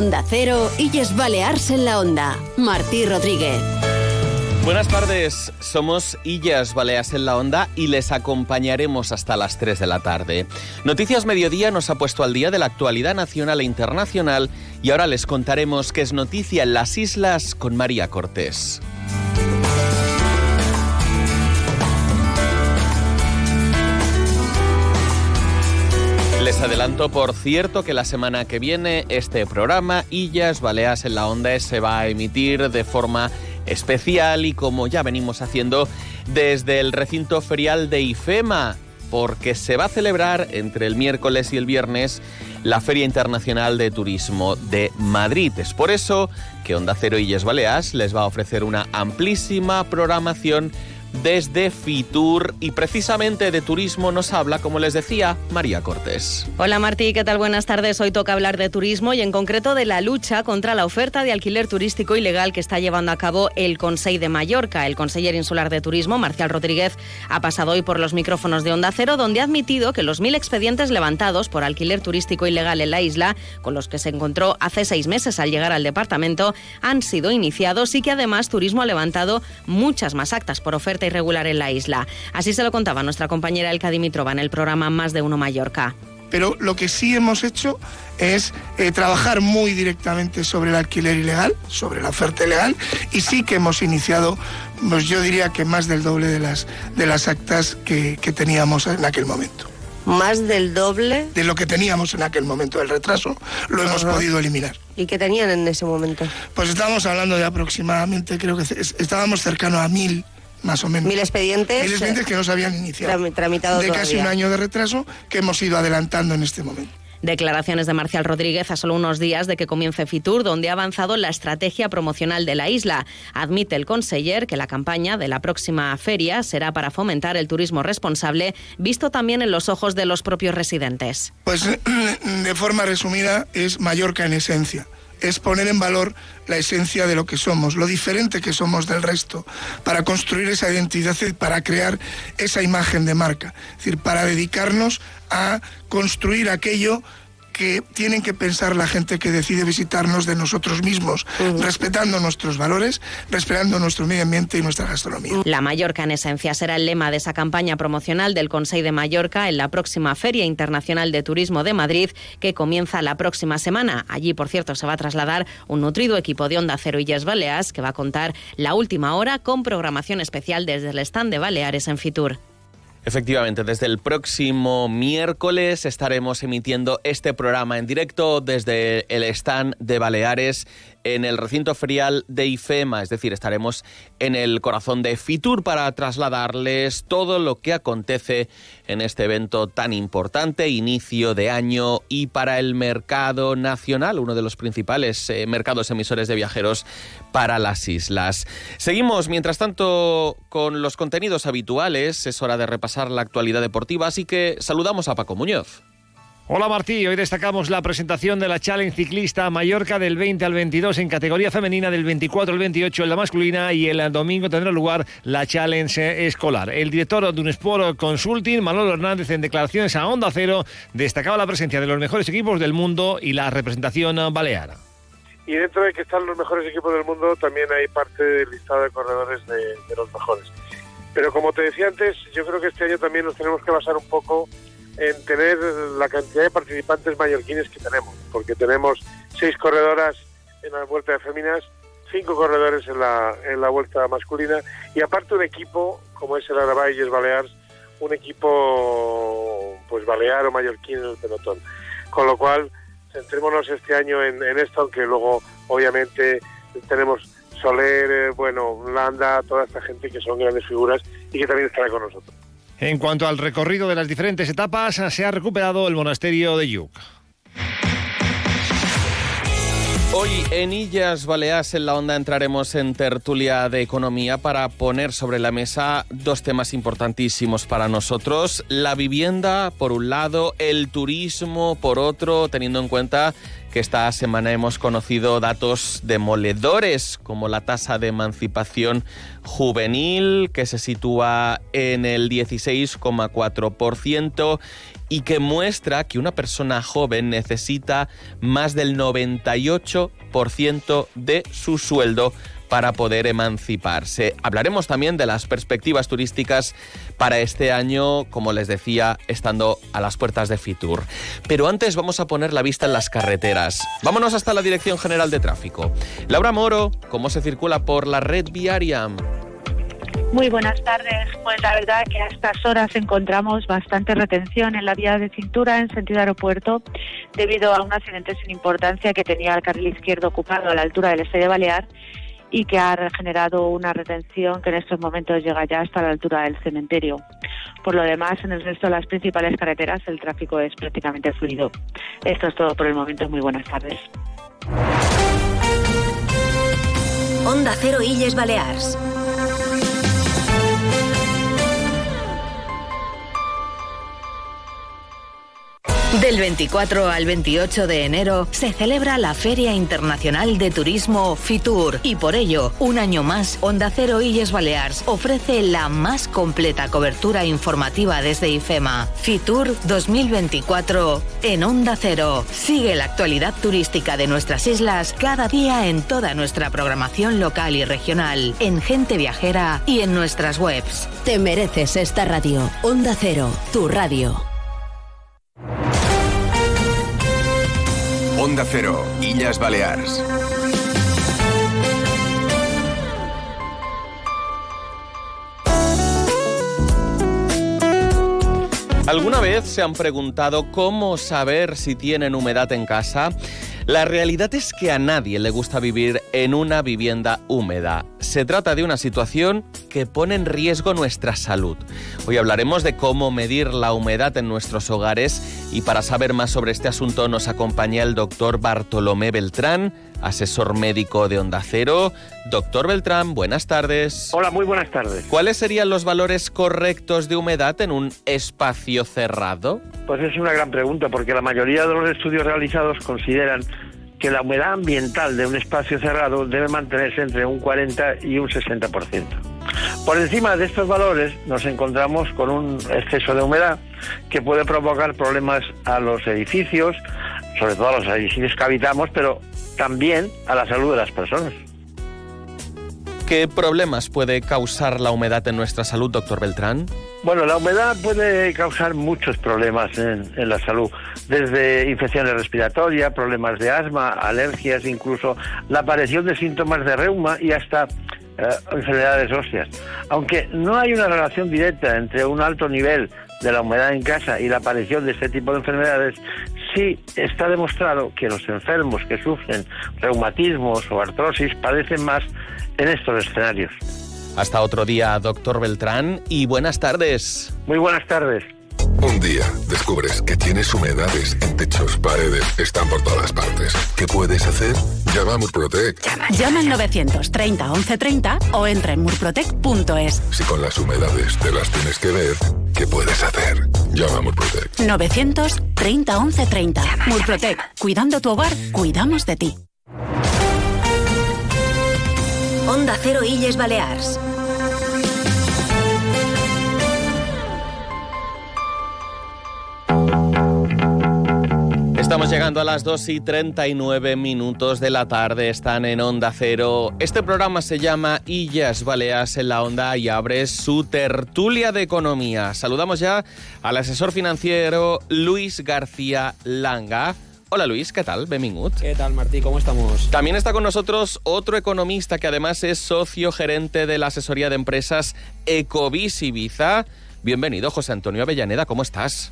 Onda Cero, Illes Balears en la Onda. Martí Rodríguez. Buenas tardes, somos Illas Baleas en la Onda y les acompañaremos hasta las 3 de la tarde. Noticias Mediodía nos ha puesto al día de la actualidad nacional e internacional y ahora les contaremos qué es noticia en las islas con María Cortés. Les adelanto, por cierto, que la semana que viene este programa, Illas Baleas en la Onda, se va a emitir de forma especial y como ya venimos haciendo desde el recinto ferial de IFEMA, porque se va a celebrar entre el miércoles y el viernes la Feria Internacional de Turismo de Madrid. Es por eso que Onda Cero Illes Baleas les va a ofrecer una amplísima programación desde Fitur y precisamente de turismo nos habla, como les decía, María Cortés. Hola Martí, ¿qué tal? Buenas tardes. Hoy toca hablar de turismo y en concreto de la lucha contra la oferta de alquiler turístico ilegal que está llevando a cabo el Consejo de Mallorca. El conseller insular de turismo, Marcial Rodríguez, ha pasado hoy por los micrófonos de Onda Cero, donde ha admitido que los mil expedientes levantados por alquiler turístico ilegal en la isla, con los que se encontró hace seis meses al llegar al departamento, han sido iniciados y que además Turismo ha levantado muchas más actas por oferta irregular en la isla. Así se lo contaba nuestra compañera Elka Dimitrova en el programa Más de Uno Mallorca. Pero lo que sí hemos hecho es eh, trabajar muy directamente sobre el alquiler ilegal, sobre la oferta ilegal, y sí que hemos iniciado, pues yo diría que más del doble de las, de las actas que, que teníamos en aquel momento más del doble de lo que teníamos en aquel momento del retraso, lo hemos podido eliminar. ¿Y qué tenían en ese momento? Pues estábamos hablando de aproximadamente, creo que estábamos cercanos a mil más o menos. Mil expedientes. Mil expedientes que no se habían iniciado. Tramitado de casi un año de retraso que hemos ido adelantando en este momento. Declaraciones de Marcial Rodríguez a solo unos días de que comience Fitur, donde ha avanzado la estrategia promocional de la isla. Admite el conseller que la campaña de la próxima feria será para fomentar el turismo responsable, visto también en los ojos de los propios residentes. Pues de forma resumida es Mallorca en esencia es poner en valor la esencia de lo que somos, lo diferente que somos del resto, para construir esa identidad y para crear esa imagen de marca. Es decir, para dedicarnos a construir aquello que tienen que pensar la gente que decide visitarnos de nosotros mismos, respetando nuestros valores, respetando nuestro medio ambiente y nuestra gastronomía. La Mallorca en esencia será el lema de esa campaña promocional del Consejo de Mallorca en la próxima Feria Internacional de Turismo de Madrid que comienza la próxima semana. Allí, por cierto, se va a trasladar un nutrido equipo de Onda Cero Illes Baleas que va a contar la última hora con programación especial desde el stand de Baleares en Fitur. Efectivamente, desde el próximo miércoles estaremos emitiendo este programa en directo desde el stand de Baleares en el recinto ferial de IFEMA, es decir, estaremos en el corazón de Fitur para trasladarles todo lo que acontece en este evento tan importante, inicio de año y para el mercado nacional, uno de los principales eh, mercados emisores de viajeros para las islas. Seguimos, mientras tanto, con los contenidos habituales, es hora de repasar la actualidad deportiva, así que saludamos a Paco Muñoz. Hola Martí, hoy destacamos la presentación de la Challenge Ciclista Mallorca del 20 al 22 en categoría femenina, del 24 al 28 en la masculina y el domingo tendrá lugar la Challenge Escolar. El director de un Sport Consulting, Manolo Hernández, en declaraciones a Onda Cero, destacaba la presencia de los mejores equipos del mundo y la representación baleara. Y dentro de que están los mejores equipos del mundo, también hay parte del listado de corredores de los mejores. Pero como te decía antes, yo creo que este año también nos tenemos que basar un poco en tener la cantidad de participantes mallorquines que tenemos, porque tenemos seis corredoras en la vuelta de féminas, cinco corredores en la, en la vuelta masculina y aparte un equipo como es el Arabay y el Balears, un equipo pues balear o mallorquín en el pelotón. Con lo cual, centrémonos este año en, esto, aunque luego obviamente tenemos Soler, eh, bueno, Landa, toda esta gente que son grandes figuras y que también estará con nosotros. En cuanto al recorrido de las diferentes etapas, se ha recuperado el monasterio de Yuc. Hoy en Illas Baleas en la Onda entraremos en tertulia de economía para poner sobre la mesa dos temas importantísimos para nosotros. La vivienda, por un lado, el turismo, por otro, teniendo en cuenta que esta semana hemos conocido datos demoledores como la tasa de emancipación juvenil que se sitúa en el 16,4% y que muestra que una persona joven necesita más del 98% de su sueldo para poder emanciparse. Hablaremos también de las perspectivas turísticas para este año, como les decía, estando a las puertas de Fitur. Pero antes vamos a poner la vista en las carreteras. Vámonos hasta la Dirección General de Tráfico. Laura Moro, ¿cómo se circula por la red viaria? Muy buenas tardes. Pues la verdad que a estas horas encontramos bastante retención en la vía de cintura en sentido aeropuerto debido a un accidente sin importancia que tenía el carril izquierdo ocupado a la altura del Estadio Balear y que ha generado una retención que en estos momentos llega ya hasta la altura del cementerio. Por lo demás, en el resto de las principales carreteras el tráfico es prácticamente fluido. Esto es todo por el momento. Muy buenas tardes. Onda Cero Illes Balears. Del 24 al 28 de enero se celebra la Feria Internacional de Turismo FITUR y por ello, un año más, Onda Cero Illes Balears ofrece la más completa cobertura informativa desde IFEMA. FITUR 2024 en Onda Cero. Sigue la actualidad turística de nuestras islas cada día en toda nuestra programación local y regional, en Gente Viajera y en nuestras webs. Te mereces esta radio. Onda Cero, tu radio. Onda Cero, Illas Balears. ¿Alguna vez se han preguntado cómo saber si tienen humedad en casa? La realidad es que a nadie le gusta vivir en una vivienda húmeda. Se trata de una situación que pone en riesgo nuestra salud. Hoy hablaremos de cómo medir la humedad en nuestros hogares y para saber más sobre este asunto nos acompaña el doctor Bartolomé Beltrán, asesor médico de Onda Cero. Doctor Beltrán, buenas tardes. Hola, muy buenas tardes. ¿Cuáles serían los valores correctos de humedad en un espacio cerrado? Pues es una gran pregunta porque la mayoría de los estudios realizados consideran que la humedad ambiental de un espacio cerrado debe mantenerse entre un 40 y un 60%. Por encima de estos valores nos encontramos con un exceso de humedad que puede provocar problemas a los edificios, sobre todo a los edificios que habitamos, pero también a la salud de las personas. ¿Qué problemas puede causar la humedad en nuestra salud, doctor Beltrán? Bueno, la humedad puede causar muchos problemas en, en, la salud, desde infecciones respiratorias, problemas de asma, alergias, incluso la aparición de síntomas de reuma y hasta eh, enfermedades óseas. Aunque no hay una relación directa entre un alto nivel de la humedad en casa y la aparición de este tipo de enfermedades, sí está demostrado que los enfermos que sufren reumatismos o artrosis padecen más en estos escenarios. Hasta otro día, doctor Beltrán, y buenas tardes. Muy buenas tardes. Un día descubres que tienes humedades en techos, paredes, están por todas partes. ¿Qué puedes hacer? Llama a Murprotec. Llama, llama al 930 1130 o entra en murprotec.es. Si con las humedades te las tienes que ver, ¿qué puedes hacer? Llama a Murprotec. 930 1130. Murprotec. Cuidando tu hogar, cuidamos de ti. Onda Cero Illes Balears. Estamos llegando a las 2 y 39 minutos de la tarde, están en Onda Cero. Este programa se llama Illas Baleas en la Onda y abre su tertulia de economía. Saludamos ya al asesor financiero Luis García Langa. Hola Luis, ¿qué tal? Benvingut. ¿Qué tal Martí? ¿Cómo estamos? También está con nosotros otro economista que además es socio gerente de la asesoría de empresas Ecovis Ibiza. Bienvenido, José Antonio Avellaneda, ¿cómo estás?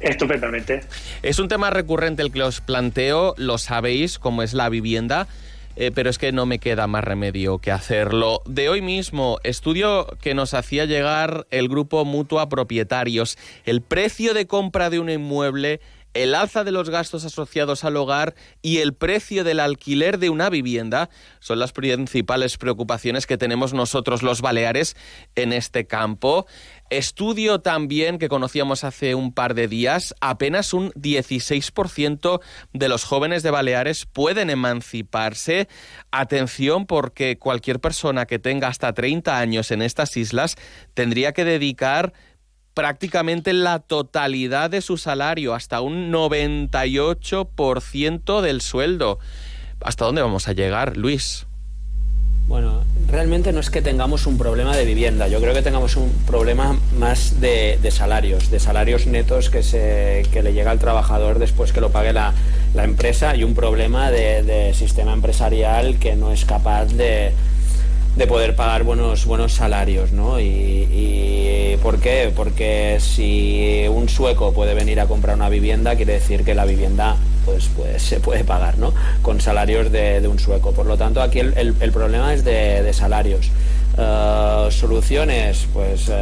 Estupendamente. Es un tema recurrente el que os planteo, lo sabéis, como es la vivienda. Eh, pero es que no me queda más remedio que hacerlo. De hoy mismo, estudio que nos hacía llegar el grupo Mutua Propietarios. El precio de compra de un inmueble el alza de los gastos asociados al hogar y el precio del alquiler de una vivienda son las principales preocupaciones que tenemos nosotros los baleares en este campo. Estudio también que conocíamos hace un par de días, apenas un 16% de los jóvenes de Baleares pueden emanciparse. Atención porque cualquier persona que tenga hasta 30 años en estas islas tendría que dedicar prácticamente la totalidad de su salario, hasta un 98% del sueldo. ¿Hasta dónde vamos a llegar, Luis? Bueno, realmente no es que tengamos un problema de vivienda, yo creo que tengamos un problema más de, salarios, de salarios netos que, se, que le llega al trabajador después que lo pague la, empresa y un problema de, sistema empresarial que no es capaz de, poder pagar buenos, buenos salarios. ¿no? Y, ¿Por qué? Porque si un sueco puede venir a comprar una vivienda, quiere decir que la vivienda pues, pues se puede pagar, ¿no? Con salarios de, un sueco. Por lo tanto, aquí el, problema es de, salarios. Eh, soluciones, pues eh,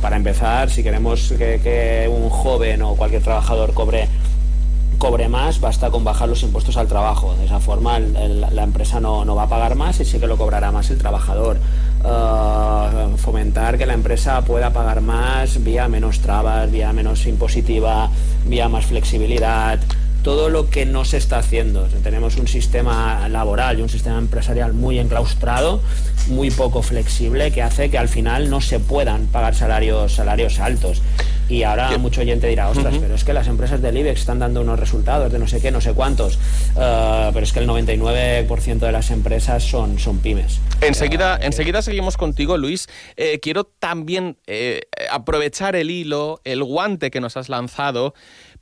para empezar, si queremos que, un joven o cualquier trabajador cobre cobre más, basta con bajar los impuestos al trabajo. De esa forma la empresa no, va a pagar más y sí que lo cobrará más el trabajador. Eh, fomentar que la empresa pueda pagar más vía menos trabas, vía menos impositiva, vía más flexibilidad todo lo que no se está haciendo. tenemos un sistema laboral y un sistema empresarial muy enclaustrado, muy poco flexible, que hace que al final no se puedan pagar salarios, salarios altos. Y ahora mucho oyente dirá, ostras, pero es que las empresas del IBEX están dando unos resultados de no sé qué, no sé cuántos. Eh, pero es que el 99% de las empresas son, son pymes. Enseguida, enseguida seguimos contigo, Luis. Eh, quiero también eh, aprovechar el hilo, el guante que nos has lanzado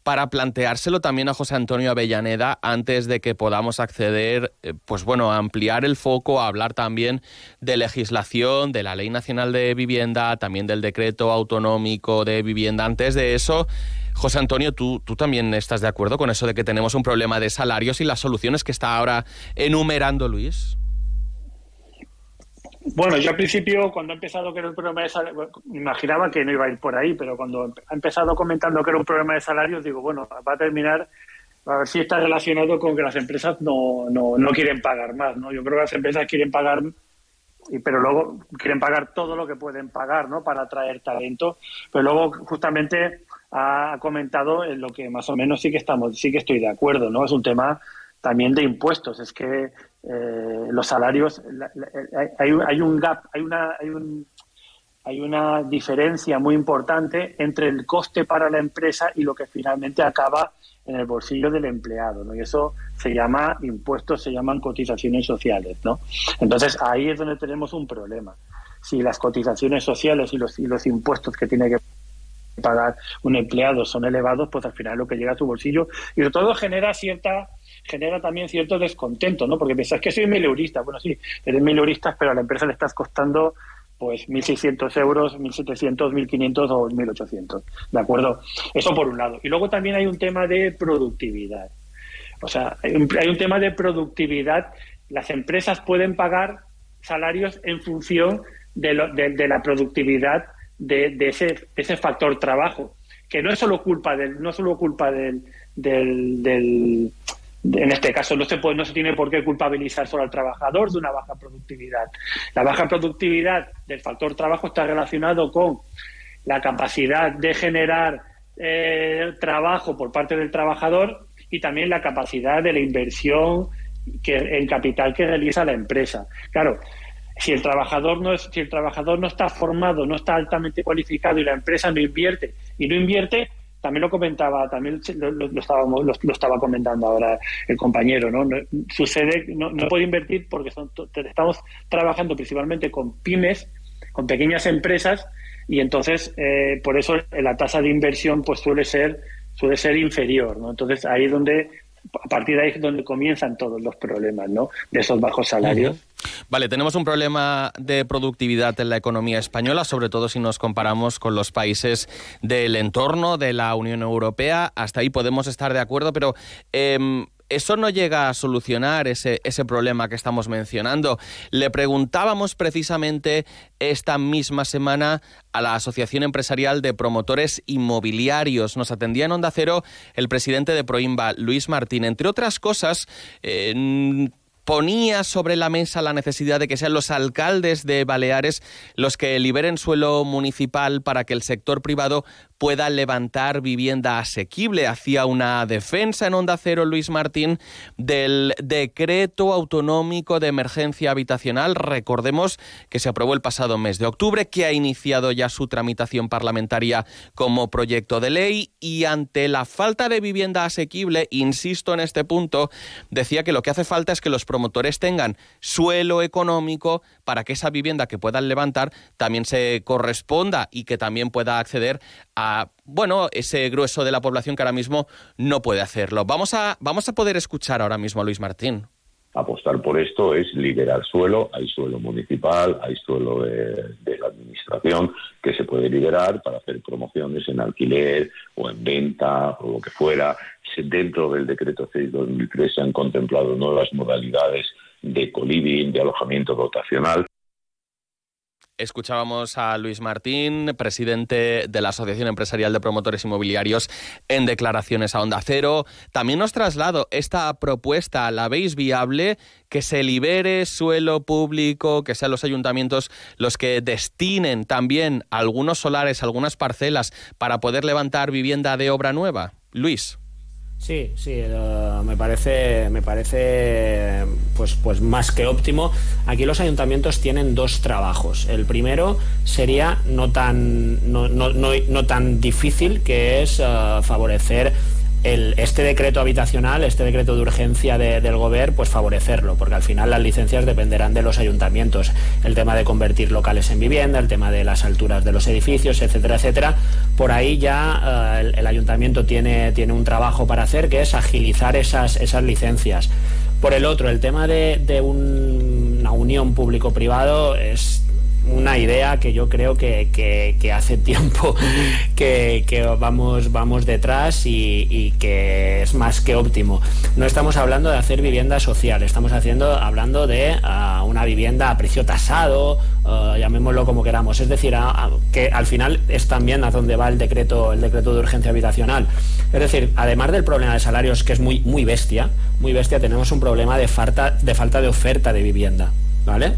para planteárselo también a José Antonio Avellaneda antes de que podamos acceder, eh, pues bueno, a ampliar el foco, a hablar también de legislación, de la Ley Nacional de Vivienda, también del decreto autonómico de vivienda. Antes de eso, José Antonio, ¿tú, ¿tú también estás de acuerdo con eso de que tenemos un problema de salarios y las soluciones que está ahora enumerando Luis? Bueno, yo al principio, cuando he empezado que era un problema de salarios, imaginaba que no iba a ir por ahí, pero cuando ha empezado comentando que era un problema de salarios, digo, bueno, va a terminar, a ver si está relacionado con que las empresas no, no, no quieren pagar más, ¿no? Yo creo que las empresas quieren pagar, pero luego quieren pagar todo lo que pueden pagar, ¿no? Para atraer talento, pero luego justamente ha comentado en lo que más o menos sí que estamos, sí que estoy de acuerdo, ¿no? Es un tema también de impuestos. Es que eh, los salarios, hay, hay, un gap, hay una, hay, un, hay una diferencia muy importante entre el coste para la empresa y lo que finalmente acaba en el bolsillo del empleado. Y eso se llama impuestos, se llaman cotizaciones sociales, ¿no? Entonces ahí es donde tenemos un problema. Si las cotizaciones sociales y los, y los impuestos que tiene que pagar un empleado son elevados, pues al final lo que llega a tu bolsillo y sobre todo genera cierta genera también cierto descontento, ¿no? Porque piensas que soy mileurista. Bueno, sí, eres mileurista, pero a la empresa le estás costando pues 1.600 euros, 1.700, 1.500 o 1.800. ¿De acuerdo? Eso por un lado. Y luego también hay un tema de productividad. O sea, hay un, tema de productividad. Las empresas pueden pagar salarios en función de, la productividad de, ese, factor trabajo, que no es solo culpa del, no solo culpa del, del en este caso no se, puede, no se tiene por qué culpabilizar solo al trabajador de una baja productividad. La baja productividad del factor trabajo está relacionado con la capacidad de generar eh, trabajo por parte del trabajador y también la capacidad de la inversión que, en capital que realiza la empresa. Claro, si el trabajador no es, si el trabajador no está formado, no está altamente cualificado y la empresa no invierte y no invierte, también lo comentaba, también lo, estábamos, lo, estaba comentando ahora el compañero, ¿no? sucede, no, no puede invertir porque estamos trabajando principalmente con pymes, con pequeñas empresas, y entonces eh, por eso la tasa de inversión pues suele ser suele ser inferior, ¿no? Entonces ahí es donde a partir de ahí es donde comienzan todos los problemas, ¿no? De esos bajos salarios. Vale, tenemos un problema de productividad en la economía española, sobre todo si nos comparamos con los países del entorno de la Unión Europea. Hasta ahí podemos estar de acuerdo, pero em, eso no llega a solucionar ese, ese, problema que estamos mencionando. Le preguntábamos precisamente esta misma semana a la Asociación Empresarial de Promotores Inmobiliarios. Nos atendía en Onda Cero el presidente de Proimba, Luis Martín. Entre otras cosas, eh, ponía sobre la mesa la necesidad de que sean los alcaldes de Baleares los que liberen suelo municipal para que el sector privado pueda levantar vivienda asequible. Hacía una defensa en Onda Cero Luis Martín del decreto autonómico de emergencia habitacional. Recordemos que se aprobó el pasado mes de octubre, que ha iniciado ya su tramitación parlamentaria como proyecto de ley y ante la falta de vivienda asequible, insisto en este punto, decía que lo que hace falta es que los promotores tengan suelo económico para que esa vivienda que puedan levantar también se corresponda y que también pueda acceder a bueno, ese grueso de la población que ahora mismo no puede hacerlo. Vamos a, vamos a poder escuchar ahora mismo a Luis Martín apostar por esto es liberar suelo, hay suelo municipal, hay suelo de, la administración que se puede liberar para hacer promociones en alquiler o en venta o lo que fuera. Dentro del decreto 6-2003 se han contemplado nuevas modalidades de coliving, de alojamiento dotacional. Escuchábamos a Luis Martín, presidente de la Asociación Empresarial de Promotores Inmobiliarios, en declaraciones a Onda Cero. También nos traslado esta propuesta, ¿la veis viable? Que se libere suelo público, que sean los ayuntamientos los que destinen también algunos solares, algunas parcelas para poder levantar vivienda de obra nueva. Luis. Sí, sí, eh, me parece, me parece pues, pues más que óptimo. Aquí los ayuntamientos tienen dos trabajos. El primero sería no tan, no, no, no, tan difícil, que es eh, favorecer este decreto habitacional, este decreto de urgencia del gobierno, pues favorecerlo, porque al final las licencias dependerán de los ayuntamientos. El tema de convertir locales en vivienda, el tema de las alturas de los edificios, etcétera, etcétera. Por ahí ya eh, el, ayuntamiento tiene, tiene un trabajo para hacer, que es agilizar esas, esas licencias. Por el otro, el tema de, de una unión público-privado es una idea que yo creo que, que, hace tiempo que, vamos, vamos detrás y, que es más que óptimo. No estamos hablando de hacer vivienda social, estamos haciendo, hablando de ah, una vivienda a precio tasado, ah, llamémoslo como queramos. Es decir, que al final es también a donde va el decreto, el decreto de urgencia habitacional. Es decir, además del problema de salarios, que es muy, muy bestia, muy bestia, tenemos un problema de falta de, falta de oferta de vivienda. ¿Vale?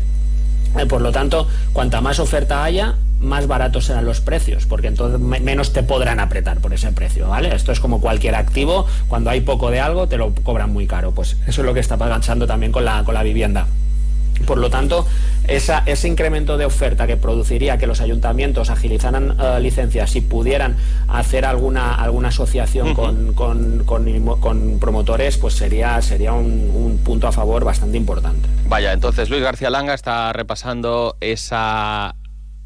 Por lo tanto, cuanta más oferta haya, más baratos serán los precios, porque entonces menos te podrán apretar por ese precio, ¿vale? Esto es como cualquier activo, cuando hay poco de algo te lo cobran muy caro, pues eso es lo que está pasando también con la, con la vivienda. Por lo tanto, ese incremento de oferta que produciría que los ayuntamientos agilizaran eh, licencias y pudieran hacer alguna, alguna asociación con, promotores, pues sería, sería un, punto a favor bastante importante. Vaya, entonces Luis García Langa está repasando esa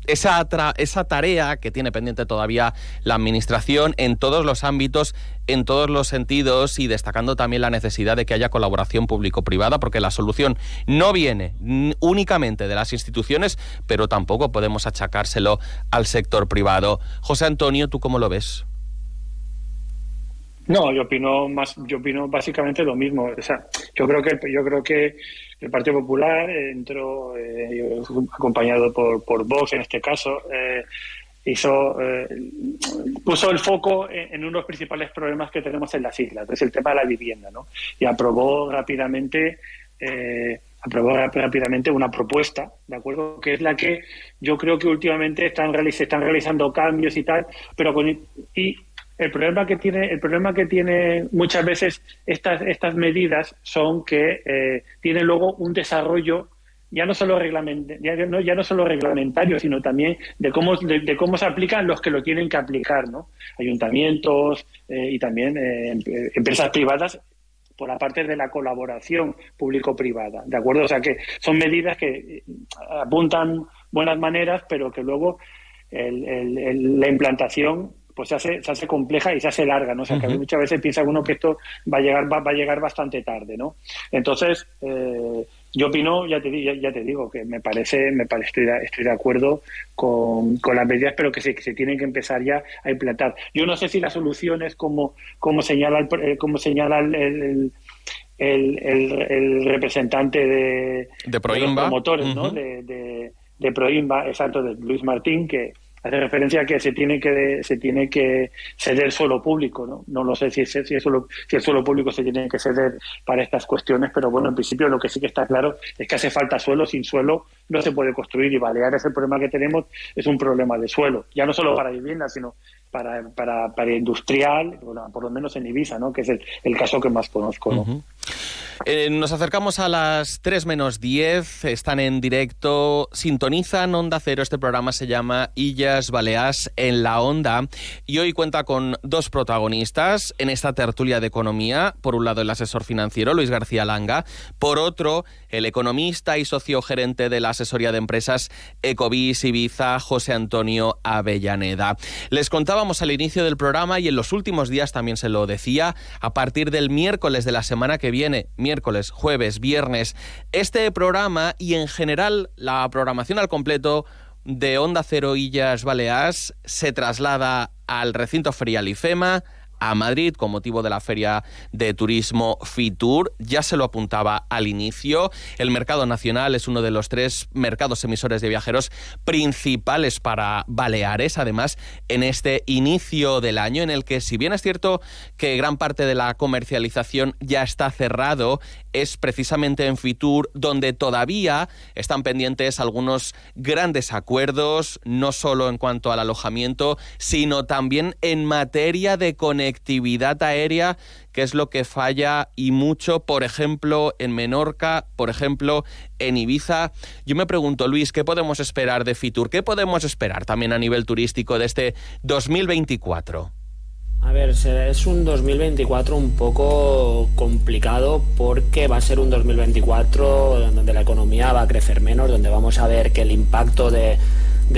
esa, esa tarea que tiene pendiente todavía la Administración en todos los ámbitos, en todos los sentidos y destacando también la necesidad de que haya colaboración público-privada, porque la solución no viene únicamente de las instituciones, pero tampoco podemos achacárselo al sector privado. José Antonio, ¿tú cómo lo ves? No, yo opino más, yo opino básicamente lo mismo. O sea, yo creo que yo creo que el Partido Popular entró eh, acompañado por, Vox en este caso. Eh, hizo eh, puso el foco en, uno de los principales problemas que tenemos en las islas, que es el tema de la vivienda, ¿no? Y aprobó rápidamente aprobó rápidamente una propuesta, ¿de acuerdo? Que es la que yo creo que últimamente están, se están realizando cambios y tal, pero con, y el problema que tiene, el problema que tiene muchas veces estas, estas medidas son que eh, tienen luego un desarrollo ya no solo ya no, ya no solo reglamentario, sino también de cómo, de, cómo se aplican los que lo tienen que aplicar, ¿no? Ayuntamientos eh, y también eh, empresas privadas por la parte de la colaboración público-privada, ¿de acuerdo? O sea que son medidas que apuntan buenas maneras, pero que luego la implantación pues se hace, se hace compleja y se hace larga, ¿no? O sea, que muchas veces piensa uno que esto va a llegar, va, a llegar bastante tarde, ¿no? Entonces, eh, yo opino, ya te, ya, te digo, que me parece, me parece estoy, de, estoy de acuerdo con, con, las medidas, pero que se, que se tienen que empezar ya a implantar. Yo no sé si la solución es como, como señala el, eh, como señala el, el representante de, de, Proimba. los promotores, ¿no? de, de, de Proimba, exacto, de Luis Martín, que, hace referencia a que se tiene que se tiene que ceder suelo público, ¿no? No lo sé si, es, si, solo, si el suelo público se tiene que ceder para estas cuestiones, pero bueno, en principio lo que sí que está claro es que hace falta suelo, sin suelo no se puede construir y Baleares el problema que tenemos es un problema de suelo, ya no solo para viviendas, sino para, para, para industrial, bueno, por lo menos en Ibiza, ¿no? que es el, el caso que más conozco. ¿no? Eh, nos acercamos a las 3 menos 10, están en directo, sintonizan Onda Cero, este programa se llama Illas Baleas en la Onda y hoy cuenta con dos protagonistas en esta tertulia de economía, por un lado el asesor financiero Luis García Langa, por otro el economista y socio gerente de la asesoría de empresas Ecovis Ibiza, José Antonio Avellaneda. Les contábamos al inicio del programa y en los últimos días también se lo decía, a partir del miércoles de la semana que viene, miércoles, jueves, viernes, este programa y en general la programación al completo de Onda Cero Illas Baleares se traslada al recinto ferial IFEMA, a Madrid con motivo de la Feria de Turismo Fitur. Ya se lo apuntaba al inicio. El mercado nacional es uno de los tres mercados emisores de viajeros principales para Baleares. Además, en este inicio del año, en el que, si bien es cierto que gran parte de la comercialización ya está cerrado, es precisamente en Fitur donde todavía están pendientes algunos grandes acuerdos, no solo en cuanto al alojamiento, sino también en materia de conectividad aérea, que es lo que falla y mucho, por ejemplo, en Menorca, por ejemplo, en Ibiza. Yo me pregunto, Luis, ¿qué podemos esperar de Fitur? ¿Qué podemos esperar también a nivel turístico de este 2024? A ver, es un 2024 un poco complicado porque va a ser un 2024 donde la economía va a crecer menos, donde vamos a ver que el impacto de,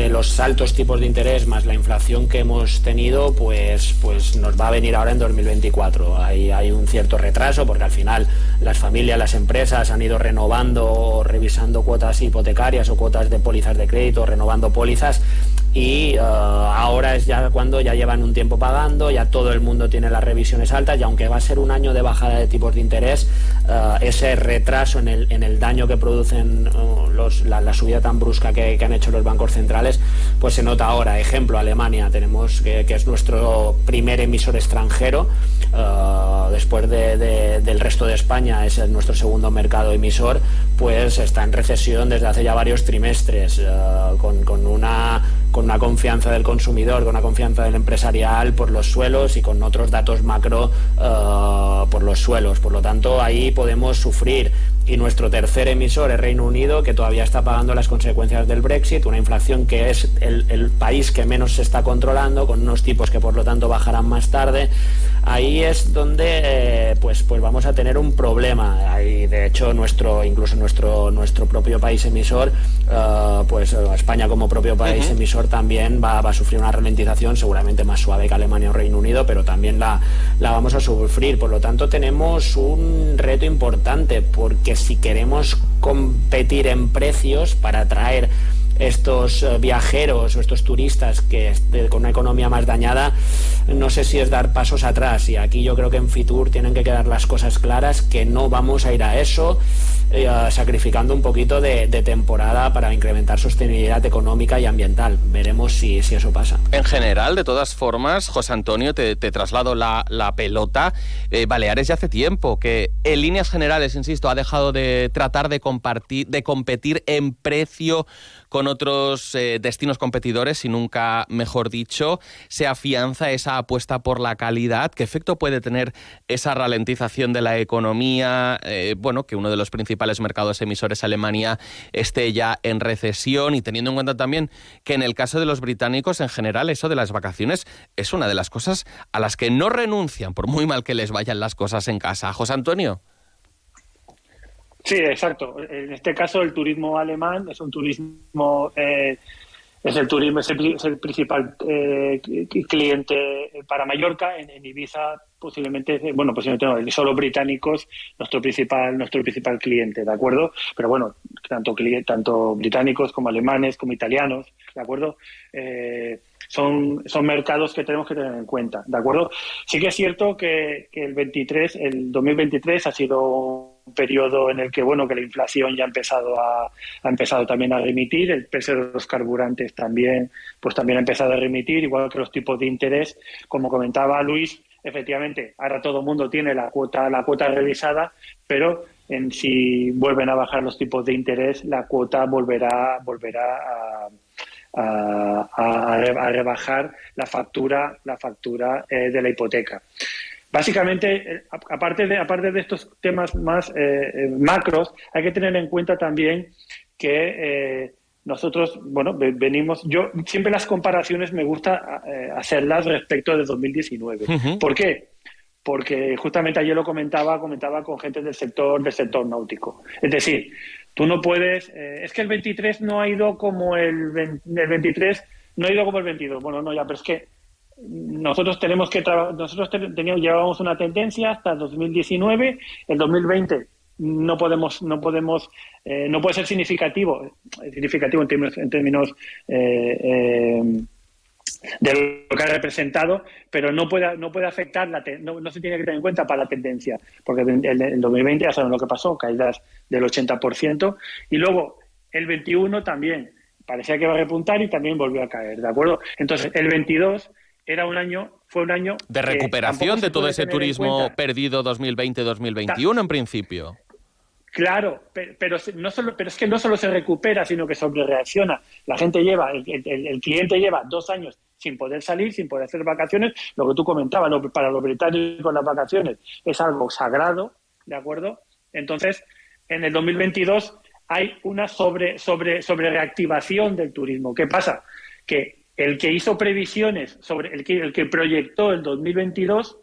los altos tipos de interés más la inflación que hemos tenido, pues, pues nos va a venir ahora en 2024. Hay, hay un cierto retraso porque al final las familias, las empresas han ido renovando o revisando cuotas hipotecarias o cuotas de pólizas de crédito, renovando pólizas y eh, ahora es ya cuando ya llevan un tiempo pagando, ya todo el mundo tiene las revisiones altas y aunque va a ser un año de bajada de tipos de interés, eh, ese retraso en el, en el, daño que producen eh, los, la, subida tan brusca que, han hecho los bancos centrales, pues se nota ahora. Ejemplo, Alemania, tenemos que, es nuestro primer emisor extranjero, después del resto de España es nuestro segundo mercado emisor, pues está en recesión desde hace ya varios trimestres, con, con una con una confianza del consumidor, con una confianza del empresarial por los suelos y con otros datos macro uh, por los suelos. Por lo tanto, ahí podemos sufrir y nuestro tercer emisor es Reino Unido, que todavía está pagando las consecuencias del Brexit, una inflación que es el, país que menos se está controlando, con unos tipos que por lo tanto bajarán más tarde. Ahí es donde eh, pues, pues vamos a tener un problema. Ahí, de hecho, nuestro, incluso nuestro, nuestro propio país emisor, eh, pues eh, España como propio país emisor también va, va, a sufrir una ralentización seguramente más suave que Alemania o Reino Unido, pero también la, la vamos a sufrir. Por lo tanto, tenemos un reto importante porque si queremos competir en precios para atraer estos eh, viajeros o estos turistas que con una economía más dañada, no sé si es dar pasos atrás. Y aquí yo creo que en Fitur tienen que quedar las cosas claras, que no vamos a ir a eso, eh, sacrificando un poquito de, temporada para incrementar sostenibilidad económica y ambiental. Veremos si, si, eso pasa. En general, de todas formas, José Antonio, te, traslado la, pelota. Eh, Baleares ya hace tiempo que, en líneas generales, insisto, ha dejado de tratar de, compartir, de competir en precio con otros eh, destinos competidores y nunca, mejor dicho, se afianza esa apuesta por la calidad. ¿Qué efecto puede tener esa ralentización de la economía? Eh, bueno, que uno de los principales mercados emisores, Alemania, esté ya en recesión y teniendo en cuenta también que en el caso de los británicos, en general, eso de las vacaciones es una de las cosas a las que no renuncian, por muy mal que les vayan las cosas en casa. José Antonio. Sí, exacto. En este caso, el turismo alemán es un turismo, eh, es el turismo, es el, principal eh, cliente para Mallorca. En, Ibiza, posiblemente, bueno, posiblemente no, solo británicos, nuestro principal, nuestro principal cliente, ¿de acuerdo? Pero bueno, tanto, tanto británicos como alemanes, como italianos, ¿de acuerdo? Eh, son, son mercados que tenemos que tener en cuenta, ¿de acuerdo? Sí que es cierto que, que el 23, el 2023 ha sido un periodo en el que bueno que la inflación ya ha empezado a ha empezado también a remitir el precio de los carburantes también pues también ha empezado a remitir igual que los tipos de interés como comentaba Luis efectivamente ahora todo el mundo tiene la cuota la cuota revisada pero en si vuelven a bajar los tipos de interés la cuota volverá volverá a a, rebajar la factura, la factura eh, de la hipoteca. Básicamente, eh, aparte de, aparte de estos temas más eh, macros, hay que tener en cuenta también que nosotros, bueno, venimos, yo siempre las comparaciones me gusta hacerlas respecto de 2019. ¿Por qué? Porque justamente ayer lo comentaba, comentaba con gente del sector, del sector náutico. Es decir, Tú no puedes. Eh, es que el 23 no ha ido como el, el 23, no ha ido como el 22. Bueno, no, ya, pero es que nosotros tenemos que nosotros teníamos llevábamos una tendencia hasta el 2019 el 2020 no podemos no podemos eh, no puede ser significativo significativo en términos, en términos eh, de lo que ha representado, pero no puede, no puede afectar, la no, no, se tiene que tener en cuenta para la tendencia, porque en el 2020 ya saben lo que pasó, caídas del 80%, y luego el 21 también parecía que iba a repuntar y también volvió a caer, ¿de acuerdo? Entonces, el 22 era un año, fue un año... De recuperación de todo ese turismo perdido 2020-2021 en principio. Claro, pero, no solo, pero es que no solo se recupera, sino que sobre reacciona. La gente lleva, el, el, cliente lleva dos años sin poder salir, sin poder hacer vacaciones. Lo que tú comentabas, para los británicos las vacaciones es algo sagrado, ¿de acuerdo? Entonces, en el 2022 hay una sobre, sobre, sobre reactivación del turismo. ¿Qué pasa? Que el que hizo previsiones sobre el que, el que proyectó el 2022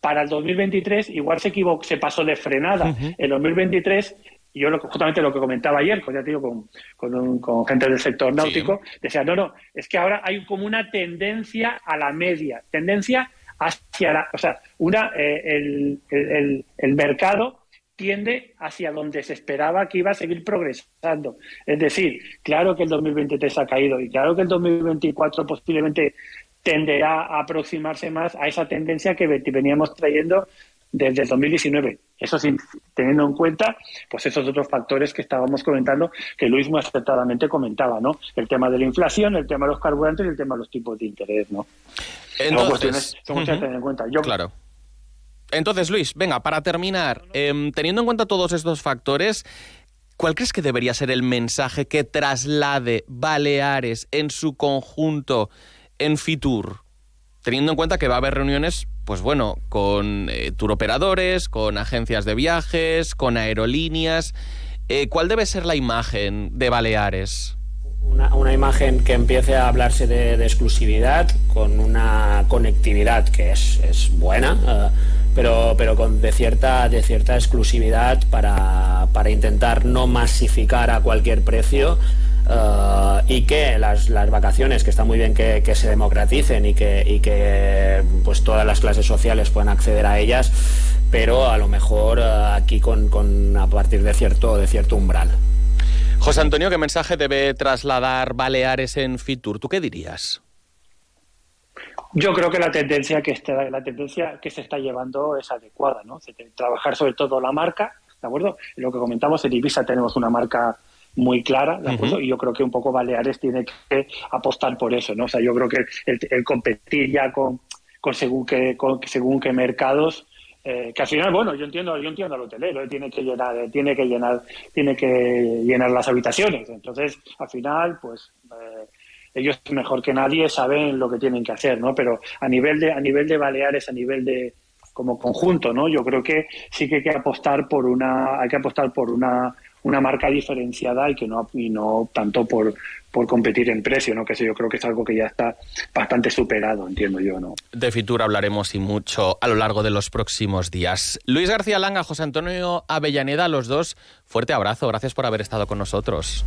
para el 2023 igual se equivocó, se pasó de frenada. En El 2023 yo lo, justamente lo que comentaba ayer, pues ya digo, con, con, gente del sector náutico, decía, no, no, es que ahora hay como una tendencia a la media, tendencia hacia la, o sea, una, eh, el, el, el, mercado tiende hacia donde se esperaba que iba a seguir progresando. Es decir, claro que el 2023 ha caído y claro que el 2024 posiblemente tenderá a aproximarse más a esa tendencia que veníamos trayendo desde el 2019. Eso sin teniendo en cuenta pues esos otros factores que estábamos comentando, que Luis muy acertadamente comentaba, ¿no? El tema de la inflación, el tema de los carburantes y el tema de los tipos de interés, ¿no? Entonces, son tener en cuenta. Yo, claro. Entonces, Luis, venga, para terminar, em, teniendo en cuenta todos estos factores, ¿cuál crees que debería ser el mensaje que traslade Baleares en su conjunto en Fitur? Teniendo en cuenta que va a haber reuniones pues bueno, con eh, turoperadores, con agencias de viajes, con aerolíneas. Eh, ¿Cuál debe ser la imagen de Baleares? Una, imagen que empiece a hablarse de, exclusividad, con una conectividad que es, buena, eh, pero, pero con de cierta, de cierta exclusividad para, para intentar no masificar a cualquier precio. Eh, y que las, vacaciones, que está muy bien que, se democraticen y que, que pues todas las clases sociales puedan acceder a ellas, pero a lo mejor eh, aquí con, a partir de cierto, de cierto umbral. José Antonio, ¿qué mensaje debe trasladar Baleares en Fitur? ¿Tú qué dirías? Yo creo que la tendencia que, está, la tendencia que se está llevando es adecuada, ¿no? Trabajar sobre todo la marca, ¿de acuerdo? Lo que comentamos, en Ibiza tenemos una marca muy clara, ¿de acuerdo? Y yo creo que un poco Baleares tiene que apostar por eso, ¿no? O sea, yo creo que el, competir ya con, con según qué con según qué mercados eh, que al final, bueno, yo entiendo, yo entiendo al hotelero, eh, tiene que llenar, eh, tiene que llenar, tiene que llenar las habitaciones. Entonces, al final, pues ellos mejor que nadie saben lo que tienen que hacer, ¿no? Pero a nivel de, a nivel de Baleares, a nivel de como conjunto, ¿no? Yo creo que sí que hay que apostar por una, hay que apostar por una una marca diferenciada y que no y no tanto por por competir en precio, ¿no? Que eso yo creo que es algo que ya está bastante superado, entiendo yo, ¿no? De Fitur hablaremos y mucho a lo largo de los próximos días. Luis García Langa, José Antonio Avellaneda, los dos, fuerte abrazo, gracias por haber estado con nosotros.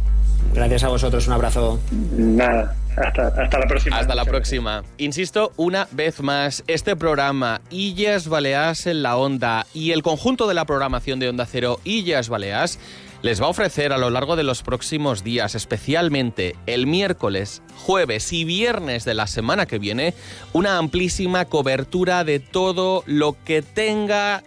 Gracias a vosotros, un abrazo. Nada, hasta, hasta la próxima. Hasta la próxima. Insisto una vez más, este programa Illas Baleas en la Onda y el conjunto de la programación de Onda Cero Illas Baleas les va a ofrecer a lo largo de los próximos días, especialmente el miércoles, jueves y viernes de la semana que viene, una amplísima cobertura de todo lo que tenga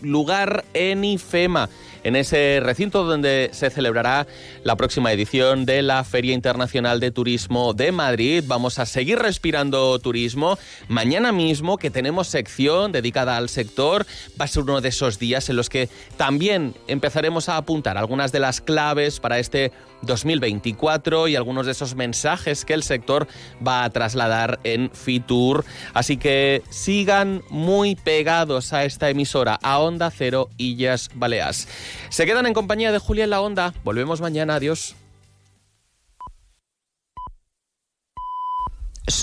lugar en IFEMA en ese recinto donde se celebrará la próxima edición de la Feria Internacional de Turismo de Madrid. Vamos a seguir respirando turismo. Mañana mismo, que tenemos sección dedicada al sector, va a ser uno de esos días en los que también empezaremos a apuntar algunas de las claves para este 2024 y algunos de esos mensajes que el sector va a trasladar en Fitur. Así que sigan muy pegados a esta emisora, a Onda Cero Illas Baleas. Se quedan en compañía de Julia en la Onda. Volvemos mañana. Adiós.